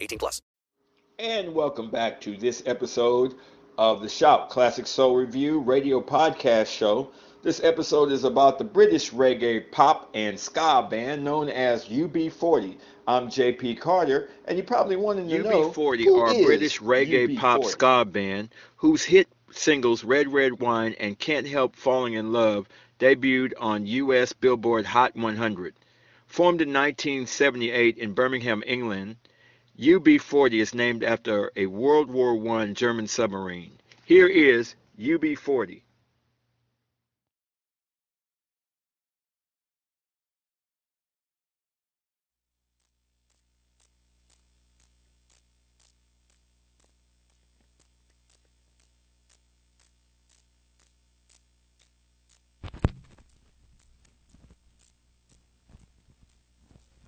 18 plus. And welcome back to this episode of the Shout Classic Soul Review radio podcast show. This episode is about the British reggae pop and ska band known as UB40. I'm JP Carter, and you probably wanted to know UB40 are a British reggae pop UB40? ska band whose hit singles Red Red Wine and Can't Help Falling in Love debuted on US Billboard Hot 100. Formed in 1978 in Birmingham, England, UB40 is named after a World War I German submarine. Here is UB40.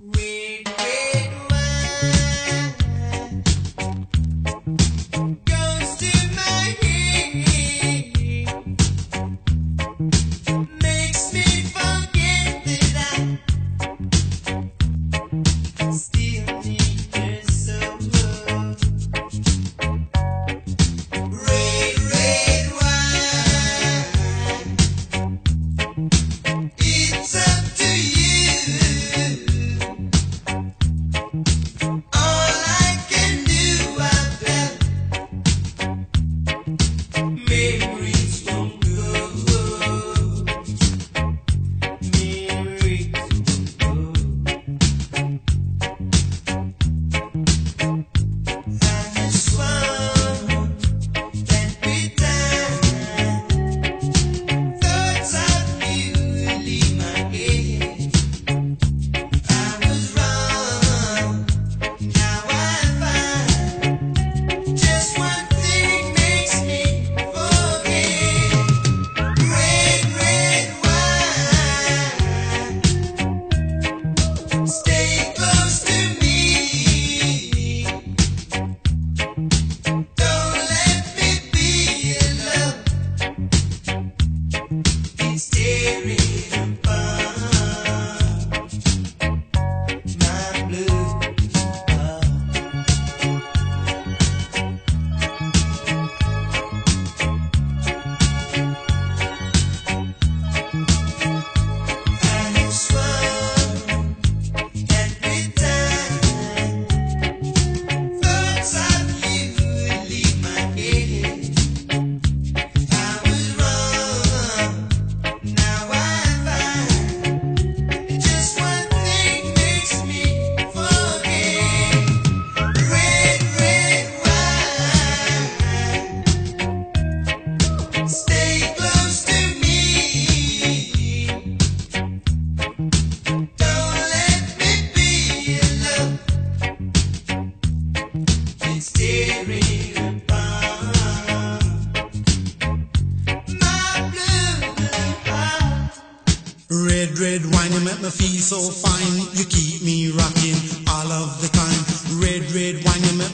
Red,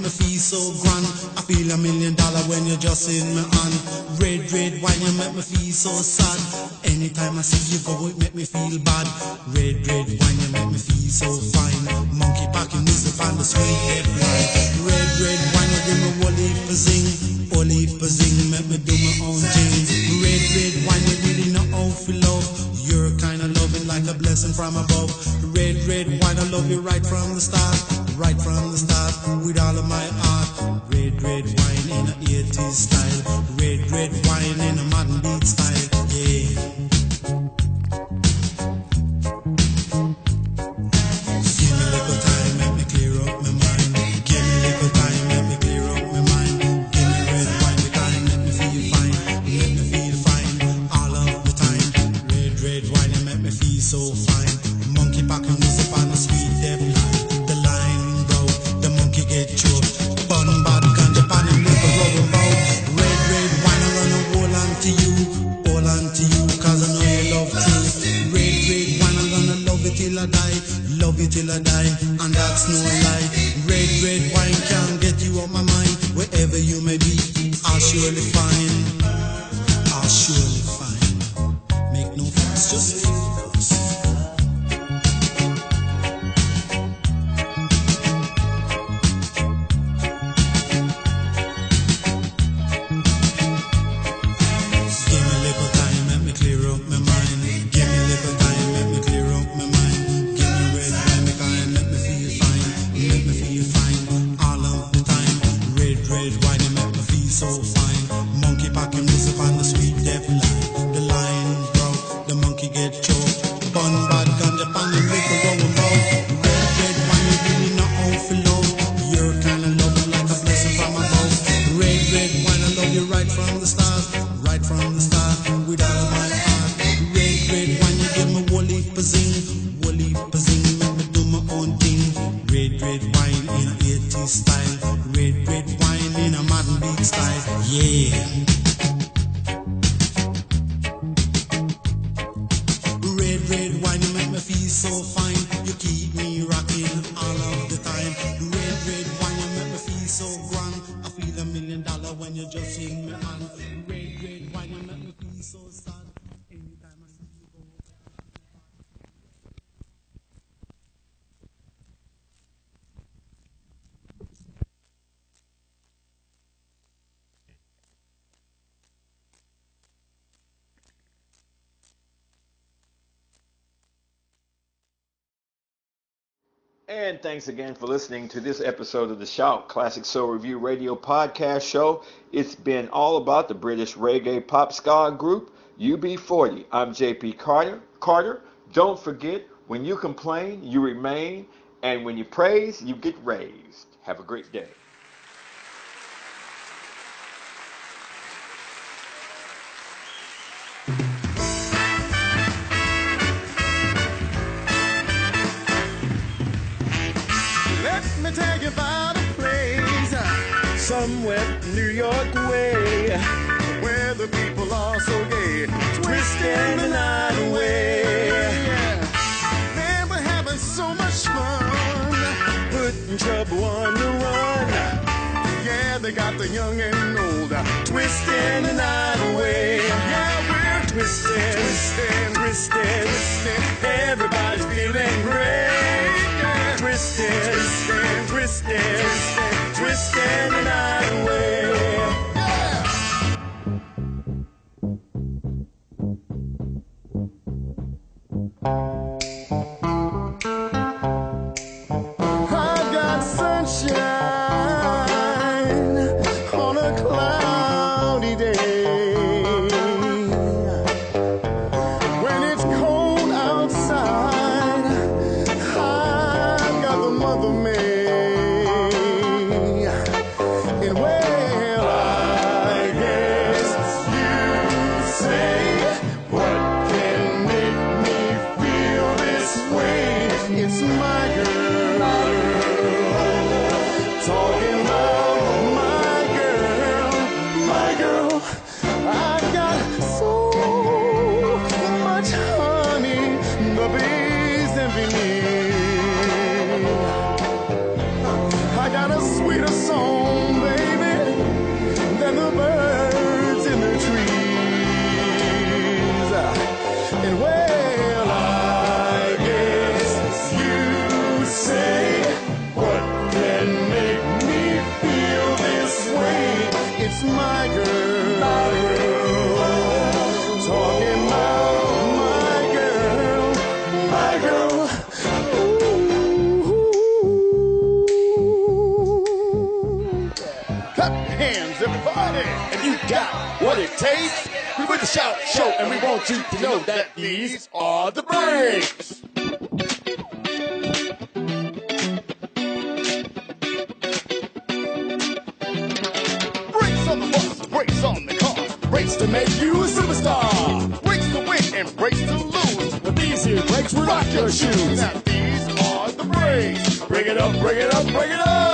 me feel so grand. I feel a million dollar when you're just in my hand. Red, red wine, you make me feel so sad. Anytime I see you go, it make me feel bad. Red, red wine, you make me feel so fine. Monkey packing music on the sweet headline. Red, red wine, you give me wally for zing. Wally for zing, make me do my own thing. Red, red wine, you really know how to love. You're kind of loving like a blessing from above. Red, red wine, I love you right from the start. Right from the start, with Snow a 80s style, red, red wine in a modern beat style, yeah. Red, red wine, you make me feel so fine. You keep me rocking all of the time. Red, red wine, you make me feel so grand. I feel a million dollar when you just in me hand. Red, red wine, you make me feel so sad. And thanks again for listening to this episode of the Shout Classic Soul Review Radio Podcast Show. It's been all about the British reggae pop ska group UB40. I'm JP Carter. Carter. Don't forget, when you complain, you remain, and when you praise, you get raised. Have a great day. Me tell you about a place uh, somewhere New York way where the people are so gay, twisting the night away. They were having so much fun, putting trouble on the run. Yeah, they got the young and old, uh, twisting the night away. Yeah, we're twisting, twisting, twisting, twisting. Everybody's feeling great. Twisting, twisting, twisting, twisting, Talking takes. We with the shout show, and we want you to know that these are the breaks. Brakes on the bus, brakes on the car, brakes to make you a superstar. Brakes to win and brakes to lose. But these here brakes will rock your shoes. Now these are the brakes. Bring it up, bring it up, bring it up.